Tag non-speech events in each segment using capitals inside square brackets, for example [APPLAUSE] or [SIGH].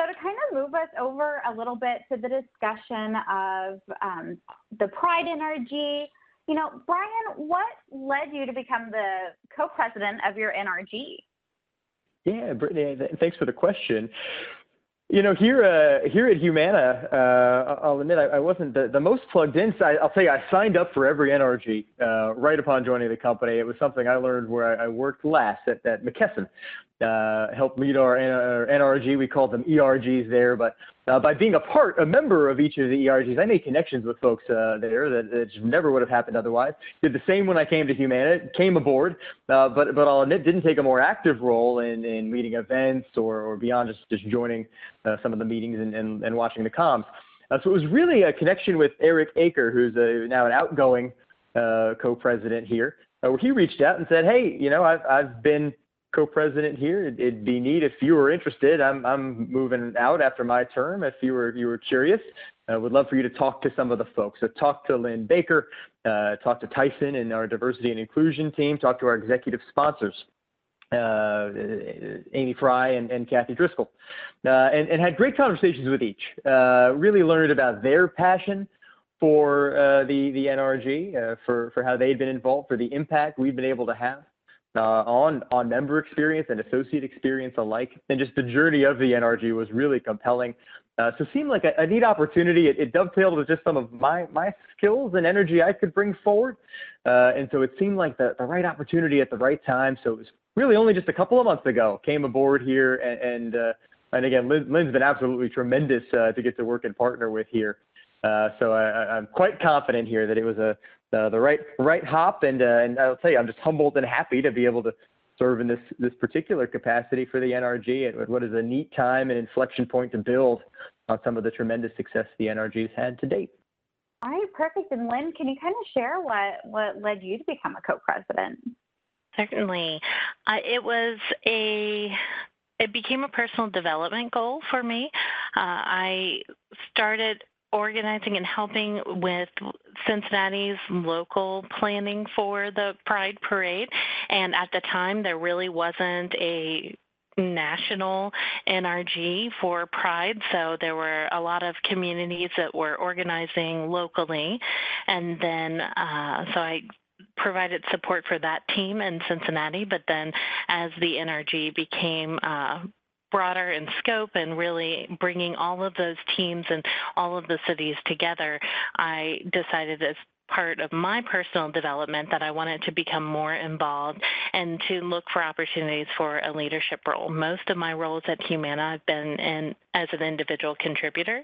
So to kind of move us over a little bit to the discussion of um, the Pride NRG, you know, Bryan, what led you to become the co-president of your NRG? Yeah, Brittany, thanks for the question. You know, here uh, here at Humana, uh, I'll admit I, I wasn't the, the, most plugged in. So I, will tell you, I signed up for every NRG uh, right upon joining the company. It was something I learned where I, I worked last at, at McKesson uh, helped lead our, our, NRG. We called them ERGs there, but uh, by being a part, a member of each of the ERGs, I made connections with folks uh, there that, that never would have happened otherwise. Did the same when I came to Humana, came aboard, uh, but but I'll admit didn't take a more active role in, in leading events or, or beyond just just joining uh, some of the meetings and, and, and watching the comms. Uh, so it was really a connection with Eric Aker, who's a, now an outgoing co-president here, where he reached out and said, "Hey, you know, I've I've been co-president here. It'd be neat if you were interested. I'm I'm moving out after my term. If you were you were curious, I uh, would love for you to talk to some of the folks. So talk to Lynn Baker, uh, talk to Tyson and our diversity and inclusion team. Talk to our executive sponsors. Uh, Amy Fry and, and Kathy Driscoll, uh, and, and had great conversations with each. Uh, really learned about their passion for uh, the the NRG, for for how they'd been involved, for the impact we've been able to have uh, on on member experience and associate experience alike, and just the journey of the NRG was really compelling. Uh, so seemed like a, a neat opportunity. It, it, dovetailed with just some of my my skills and energy I could bring forward, uh, and so it seemed like the, the right opportunity at the right time. So it was really only just a couple of months ago came aboard here, and and, uh, and again, Lynn, Lynn's been absolutely tremendous uh, to get to work and partner with here. Uh, so I, am quite confident here that it was a uh, the right right hop, and uh, and I'll tell you, I'm just humbled and happy to be able to serve in this this particular capacity for the NRG at what is a neat time and inflection point to build on some of the tremendous success the NRG has had to date. All right, perfect. And Lynn, can you kind of share what what led you to become a co-president? Certainly, uh, it was a it became a personal development goal for me. Uh, I started organizing and helping with Cincinnati's local planning for the Pride Parade. And at the time, there really wasn't a national NRG for Pride. So there were a lot of communities that were organizing locally. And then, uh, so I provided support for that team in Cincinnati. But then, as the NRG became uh, broader in scope and really bringing all of those teams and all of the cities together, I decided as part of my personal development that I wanted to become more involved and to look for opportunities for a leadership role. Most of my roles at Humana I've been in as an individual contributor.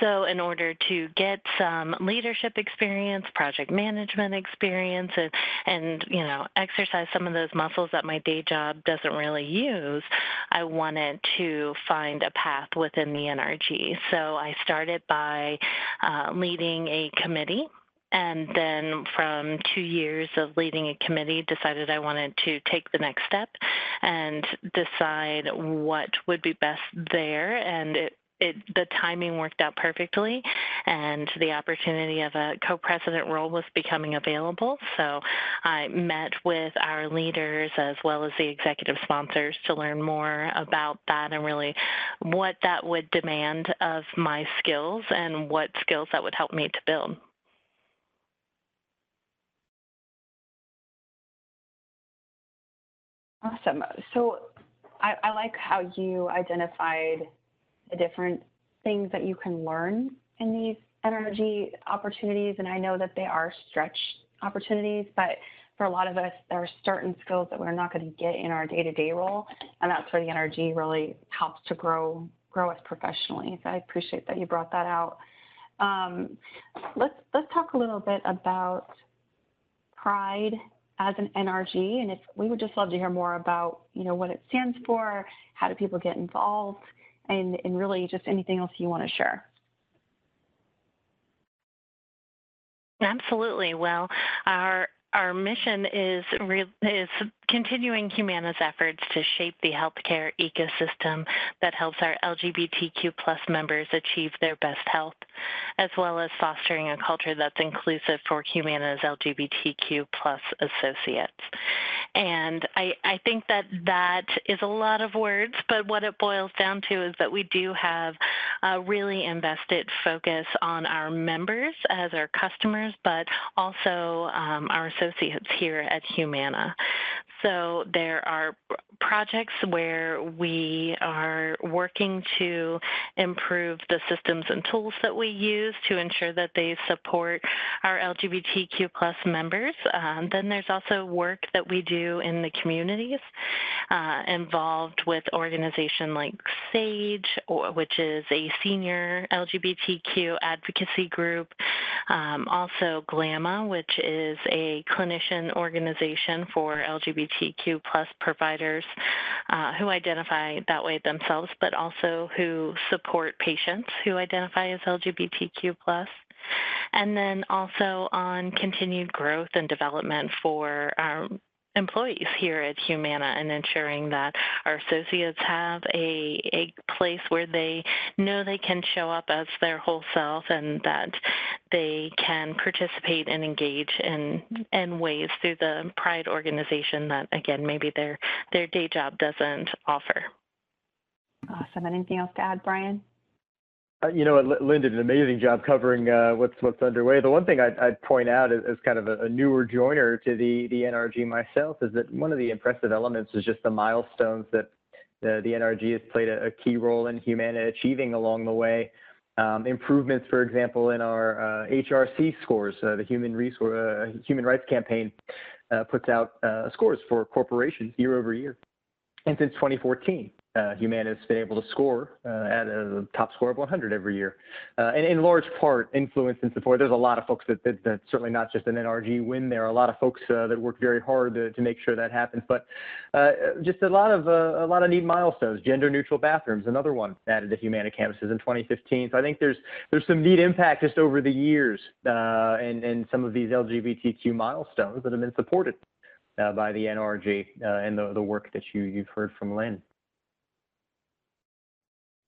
So in order to get some leadership experience, project management experience and and you know, exercise some of those muscles that my day job doesn't really use, I wanted to find a path within the NRG. So I started by uh, leading a committee and then from two years of leading a committee decided i wanted to take the next step and decide what would be best there and it it, the timing worked out perfectly, and the opportunity of a co-president role was becoming available. So I met with our leaders as well as the executive sponsors to learn more about that and really what that would demand of my skills and what skills that would help me to build. Awesome. So I, I like how you identified the different things that you can learn in these energy opportunities. And I know that they are stretch opportunities, but for a lot of us, there are certain skills that we're not going to get in our day-to-day role. And that's where the energy really helps to grow grow us professionally. So I appreciate that you brought that out. Um, let's let's talk a little bit about Pride as an NRG, and if we would just love to hear more about you know what it stands for, how do people get involved, and and really just anything else you want to share. Absolutely. Well, our our mission is is continuing Humana's efforts to shape the healthcare ecosystem that helps our LGBTQ plus members achieve their best health, as well as fostering a culture that's inclusive for Humana's LGBTQ plus associates. And I, I think that that is a lot of words, but what it boils down to is that we do have a really invested focus on our members as our customers, but also um, our associates here at Humana. So there are projects where we are working to improve the systems and tools that we use to ensure that they support our LGBTQ plus members. Um, then there's also work that we do in the communities uh, involved with organization like SAGE, which is a senior LGBTQ advocacy group. Um, also GLAMA, which is a clinician organization for LGBT LGBTQ plus providers uh, who identify that way themselves, but also who support patients who identify as LGBTQ plus. And then also on continued growth and development for our employees here at Humana and ensuring that our associates have a, a place where they know they can show up as their whole self and that they can participate and engage in, in ways through the Pride organization that, again, maybe their, their day job doesn't offer. Awesome. Anything else to add, Bryan? Uh, you know, Lynn did an amazing job covering uh, what's what's underway. The one thing I'd, I'd point out as, as kind of a, a, newer joiner to the the NRG myself is that one of the impressive elements is just the milestones that the, the NRG has played a, a key role in Humana achieving along the way. Um, improvements, for example, in our uh, HRC scores, uh, the Human Resource uh, Human Rights Campaign puts out scores for corporations year over year, and since 2014 uh, Humana's been able to score uh, at a top score of 100 every year. Uh, and in large part, influence and support. There's a lot of folks that, that, certainly not just an NRG win. There a lot of folks uh, that work very hard to, to make sure that happens. But uh, just a lot of uh, a lot of neat milestones. Gender neutral bathrooms, another one added to Humana campuses in 2015. So I think there's there's some neat impact just over the years and and some of these LGBTQ milestones that have been supported. by the NRG and the, the work that you, you've heard from Lynn.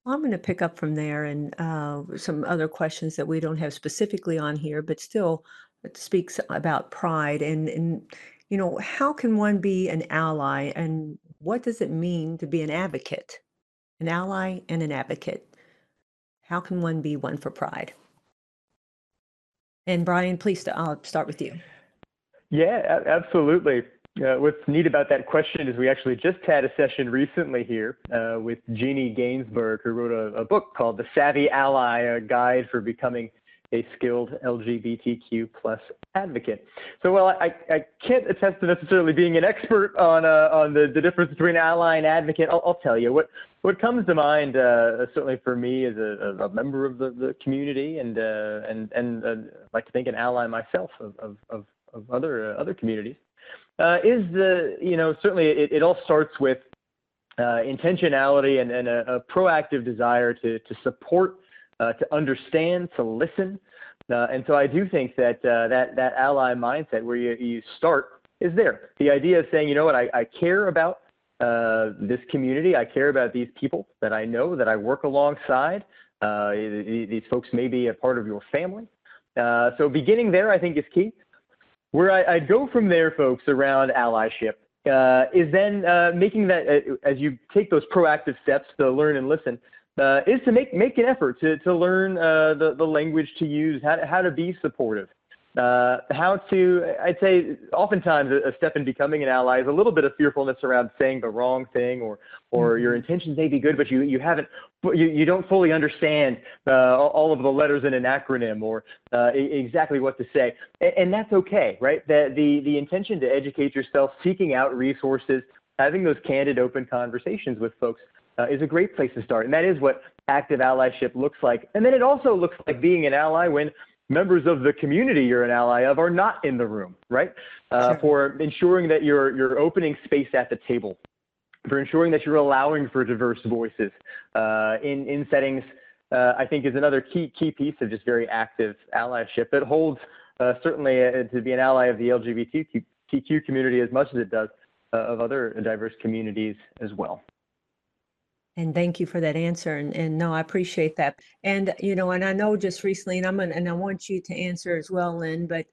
I'm going to pick up from there and uh, some other questions that we don't have specifically on here, but still it speaks about pride and and you know how can one be an ally and what does it mean to be an advocate, an ally and an advocate? How can one be one for pride? And Bryan, please, I'll start with you. Yeah, absolutely. Uh, what's neat about that question is we actually just had a session recently here uh, with Jeannie Gainsburg, who wrote a, a, book called The Savvy Ally, a guide for becoming a skilled LGBTQ plus advocate. So while I, I can't attest to necessarily being an expert on uh, on the, the difference between ally and advocate, I'll, I'll tell you what what comes to mind uh, certainly for me as a, a member of the, the community and uh, and and uh, like to think an ally myself of of, of, of other other communities uh, is the, you know, certainly it, it all starts with uh, intentionality and, and a, a, proactive desire to, to support, uh, to understand, to listen. Uh, and so I do think that uh, that, that ally mindset where you, you start is there. The idea of saying, you know what, I, I care about uh, this community. I care about these people that I know, that I work alongside. these folks may be a part of your family. so beginning there, I think, is key. Where I, would go from there, folks, around allyship uh, is then uh, making that uh, as you take those proactive steps to learn and listen. Uh, is to make make an effort to to learn uh, the the language to use, how to, how to be supportive. Uh, how to, I'd say, oftentimes a, step in becoming an ally is a little bit of fearfulness around saying the wrong thing, or or mm-hmm. your intentions may be good, but you you haven't, you, you don't fully understand uh, all of the letters in an acronym or uh, exactly what to say, and, and that's okay, right? The, the the intention to educate yourself, seeking out resources, having those candid, open conversations with folks uh, is a great place to start, and that is what active allyship looks like. And then it also looks like being an ally when members of the community you're an ally of are not in the room, right? Uh. For ensuring that you're, you're opening space at the table, for ensuring that you're allowing for diverse voices uh, in, in settings, uh, I think is another key, key piece of just very active allyship. It holds uh, certainly uh, to be an ally of the LGBTQ community as much as it does uh, of other diverse communities as well. And thank you for that answer. And, and no, I appreciate that. And, you know, and I know just recently, and I'm gonna, and I want you to answer as well, Lynn, but,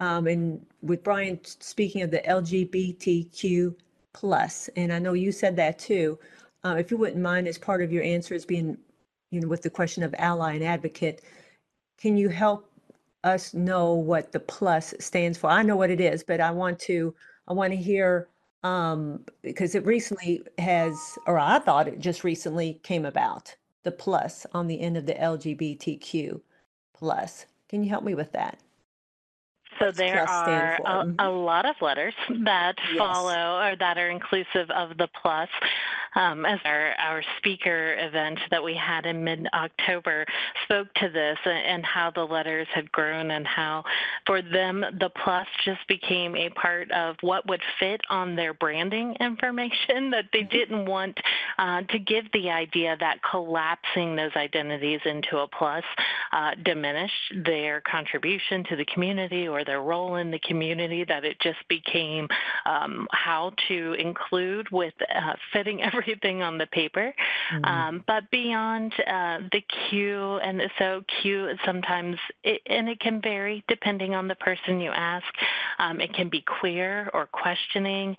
um, and with Bryan speaking of the LGBTQ plus, and I know you said that too. Uh, if you wouldn't mind, as part of your answer answers being, you know, with the question of ally and advocate, can you help us know what the plus stands for? I know what it is, but I want to, I want to hear um, because it recently has, or I thought it just recently came about, the plus on the end of the LGBTQ plus. Can you help me with that? So there are a, a, mm-hmm. lot of letters [LAUGHS] that yes. follow or that are inclusive of the plus um, as our, our speaker event that we had in mid October spoke to this and how the letters had grown and how for them the plus just became a part of what would fit on their branding information [LAUGHS] that they mm-hmm. didn't want uh, to give the idea that collapsing those identities into a plus uh, diminished their contribution to the community or their role in the community, that it just became um, how to include with uh, fitting [LAUGHS] everything on the paper. Mm-hmm. Um, but beyond uh, the Q, and so Q sometimes, it, and it can vary depending on the person you ask. Um, it can be queer or questioning.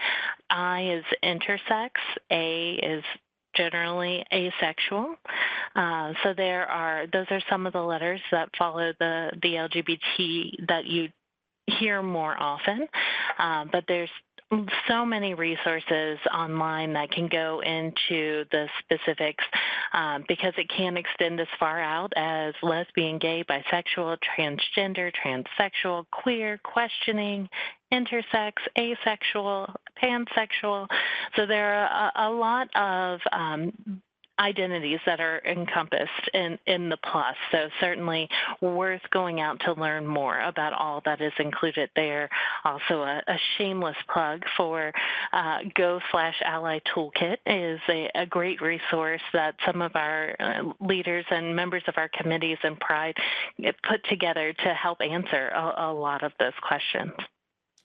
I is intersex. A is generally asexual. Uh, so there are those are some of the letters that follow the the LGBT that you hear more often. Uh, but there's so many resources online that can go into the specifics um, because it can extend as far out as lesbian, gay, bisexual, transgender, transsexual, queer, questioning, intersex, asexual, pansexual. So there are a, a lot of um, identities that are encompassed in, in the plus. So certainly worth going out to learn more about all that is included there. Also a, a shameless plug for uh, Go slash Ally Toolkit is a, a, great resource that some of our uh, leaders and members of our committees and Pride put together to help answer a, a lot of those questions.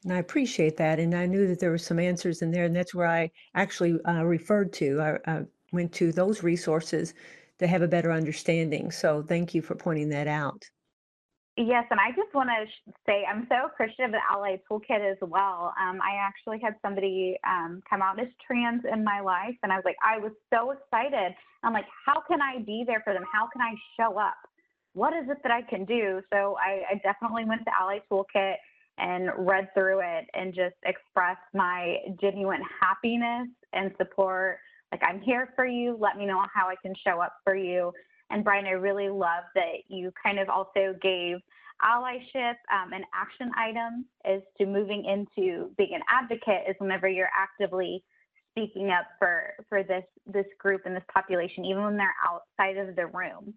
And I appreciate that. And I knew that there were some answers in there, and that's where I actually uh, referred to. I, I went to those resources to have a better understanding. So thank you for pointing that out. Yes, and I just want to say I'm so appreciative of the Ally Toolkit as well. Um, I actually had somebody um, come out as trans in my life, and I was like, I was so excited. I'm like, how can I be there for them? How can I show up? What is it that I can do? So I, I definitely went to Ally Toolkit and read through it and just expressed my genuine happiness and support like, I'm here for you. Let me know how I can show up for you. And Bryan, I really love that you kind of also gave allyship um, an action item as to moving into being an advocate is whenever you're actively speaking up for for this this group and this population, even when they're outside of the room.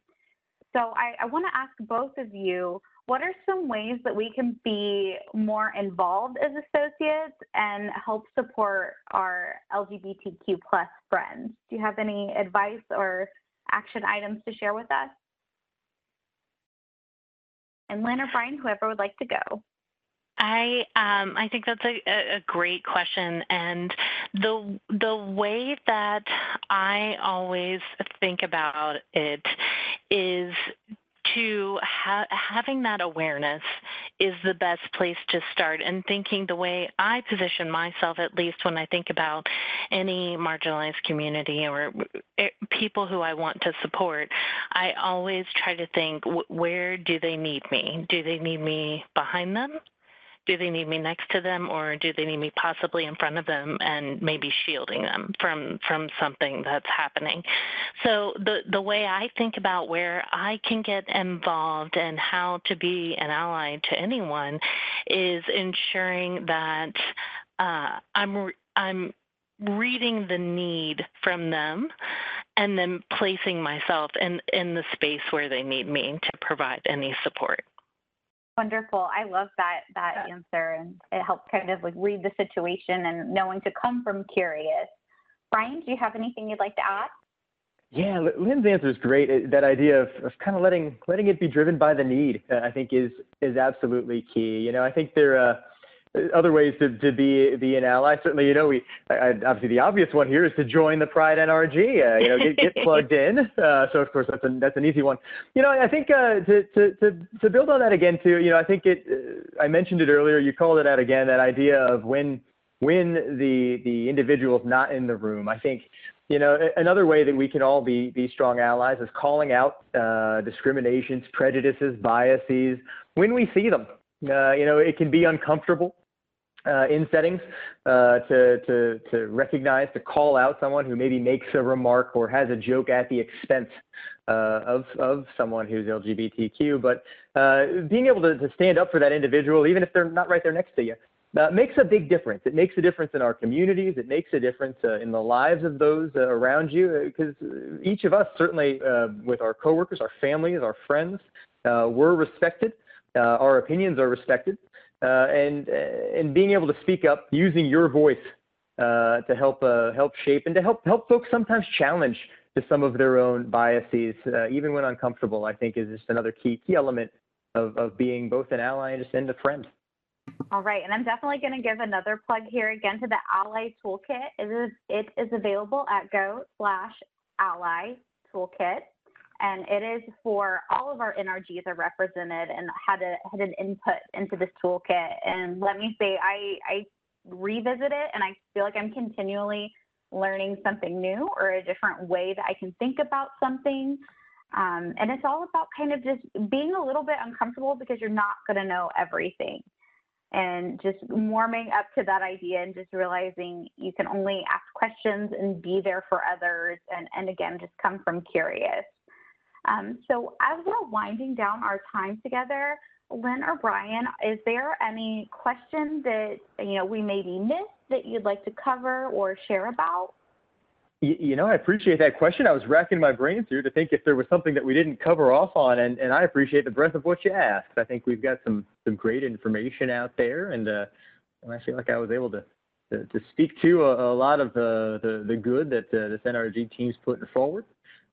So I, I want to ask both of you what are some ways that we can be more involved as associates and help support our LGBTQ plus friends? Do you have any advice or action items to share with us? And Lynn or Bryan, whoever would like to go. I um, I think that's a, a great question, and the the way that I always think about it is to ha- having that awareness is the best place to start. And thinking the way I position myself, at least when I think about any marginalized community or eh, people who I want to support, I always try to think where do they need me? Do they need me behind them? Do they need me next to them or do they need me possibly in front of them and maybe shielding them from from something that's happening? So the the way i think about where i can get involved and how to be an ally to anyone is ensuring that uh, i'm i'm reading the need from them and then placing myself in in the space where they need me to provide any support Wonderful. I love that that yeah. answer, and it helps kind of like read the situation and knowing to come from curious. Bryan, do you have anything you'd like to add? Yeah, Lynn's answer is great. That idea of, of kind of letting letting it be driven by the need, uh, I think, is is absolutely key. You know, I think there. Uh, other ways to, to be be an ally. Certainly, you know, we I, obviously the obvious one here is to join the Pride NRG. Uh, you know, get, get [LAUGHS] plugged in. Uh, so of course that's a that's an easy one. You know, I think uh, to, to to to build on that again too. You know, I think it. Uh, I mentioned it earlier. You called it out again. That idea of when when the the individual's not in the room. I think you know another way that we can all be be strong allies is calling out uh, discriminations, prejudices, biases when we see them. Uh, you know, it can be uncomfortable uh, in settings uh, to, to, to recognize, to call out someone who maybe makes a remark or has a joke at the expense uh, of, of someone who's LGBTQ. But uh, being able to, to stand up for that individual, even if they're not right there next to you, uh, makes a big difference. It makes a difference in our communities. It makes a difference uh, in the lives of those uh, around you. Because each of us, certainly with our coworkers, our families, our friends, we're respected. Uh, our opinions are respected, uh, and uh, and being able to speak up, using your voice to help help shape and to help help folks sometimes challenge to some of their own biases, even when uncomfortable. I think is just another key key element of, of being both an ally and just and a friend. All right, and I'm definitely going to give another plug here again to the Ally Toolkit. It is, it is available at go slash ally toolkit and it is for all of our NRGs are represented and had a had an input into this toolkit. And let me say, I I revisit it and I feel like I'm continually learning something new or a different way that I can think about something. Um, and it's all about kind of just being a little bit uncomfortable because you're not going to know everything. And just warming up to that idea and just realizing you can only ask questions and be there for others. And, and again, just come from curious. Um, so as we're winding down our time together, Lynn or Bryan, is there any question that you know we maybe missed that you'd like to cover or share about? You know, I appreciate that question. I was racking my brains here to think if there was something that we didn't cover off on, and, and I appreciate the breadth of what you asked. I think we've got some some great information out there, and, uh, I feel like I was able to to, to speak to a, a, lot of the, the, the good that uh, this NRG team's putting forward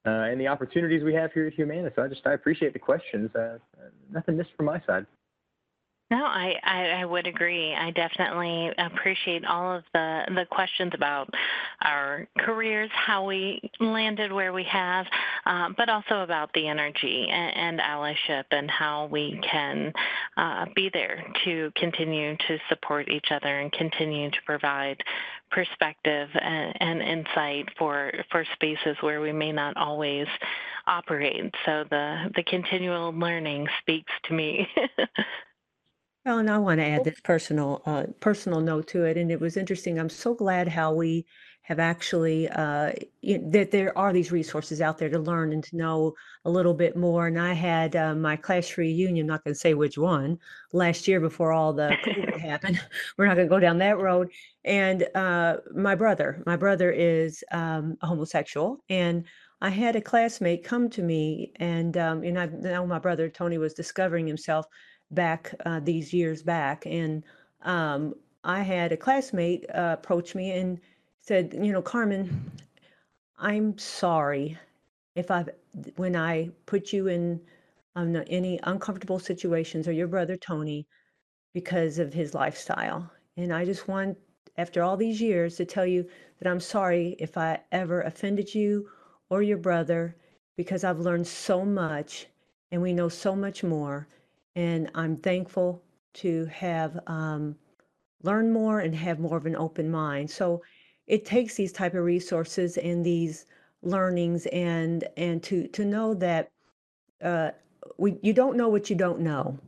and the opportunities we have here at Humana. So I just I appreciate the questions. Uh, nothing missed from my side. No, I, I, I, would agree. I definitely appreciate all of the, the questions about our careers, how we landed where we have, uh, but also about the energy and, and, allyship and how we can uh, be there to continue to support each other and continue to provide perspective and, and insight for, for spaces where we may not always operate. So the, the continual learning speaks to me. [LAUGHS] Well, and I want to add this personal uh, personal note to it, and it was interesting. I'm so glad how we have actually uh, you that there are these resources out there to learn and to know a little bit more. And I had uh, my class reunion, not going to say which one, last year before all the COVID [LAUGHS] happened. [LAUGHS] We're not going to go down that road. And uh, my brother, my brother is um, a homosexual, and I had a classmate come to me, and um, and I know my brother Tony was discovering himself back uh, these years back. And um, I had a classmate uh, approach me and said, you know, Carmen, I'm sorry if I've, when I put you in um, any uncomfortable situations or your brother Tony because of his lifestyle. And I just want, after all these years, to tell you that I'm sorry if I ever offended you or your brother because I've learned so much and we know so much more. And I'm thankful to have um, learn more and have more of an open mind. So it takes these type of resources and these learnings and and to to know that uh, we you don't know what you don't know.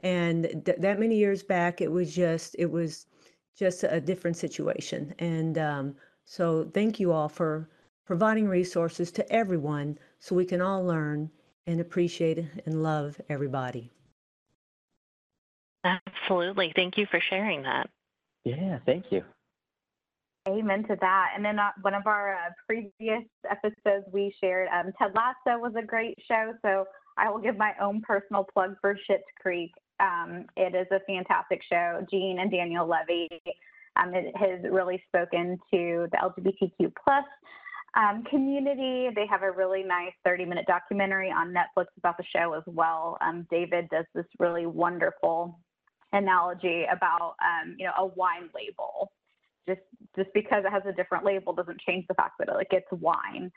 And th- that many years back, it was just it was just a different situation. And um, so thank you all for providing resources to everyone so we can all learn and appreciate and love everybody. Absolutely. Thank you for sharing that. Yeah, thank you. Amen to that. And then uh, one of our uh, previous episodes we shared, um, Ted Lasso was a great show. So I will give my own personal plug for Schitt's Creek. Um, it is a fantastic show. Gene and Daniel Levy um, it has really spoken to the LGBTQ plus um, community. They have a really nice 30 minute documentary on Netflix about the show as well. Um, David does this really wonderful analogy about um, you know a wine label. Just just because it has a different label doesn't change the fact that it, like it's wine.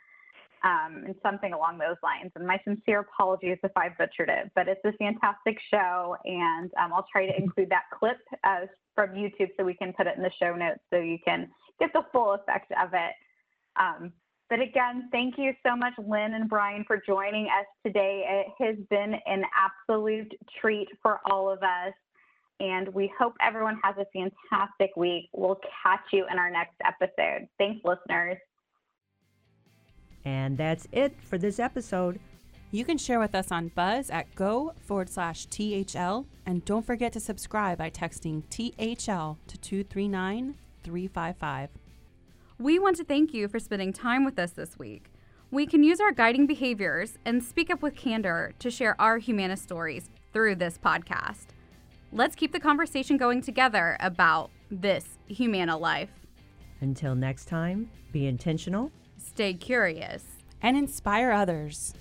Um, and something along those lines. And my sincere apologies if I butchered it, but it's a fantastic show, and um, I'll try to [LAUGHS] include that clip uh, from YouTube so we can put it in the show notes so you can get the full effect of it. Um, but again, thank you so much, Lynn and Bryan, for joining us today. It has been an absolute treat for all of us and we hope everyone has a fantastic week. We'll catch you in our next episode. Thanks, listeners. And that's it for this episode. You can share with us on Buzz at go forward slash THL. And don't forget to subscribe by texting THL to 239 355. We want to thank you for spending time with us this week. We can use our guiding behaviors and speak up with candor to share our Humana stories through this podcast. Let's keep the conversation going together about this Humana life. Until next time, be intentional, Stay curious. And inspire others.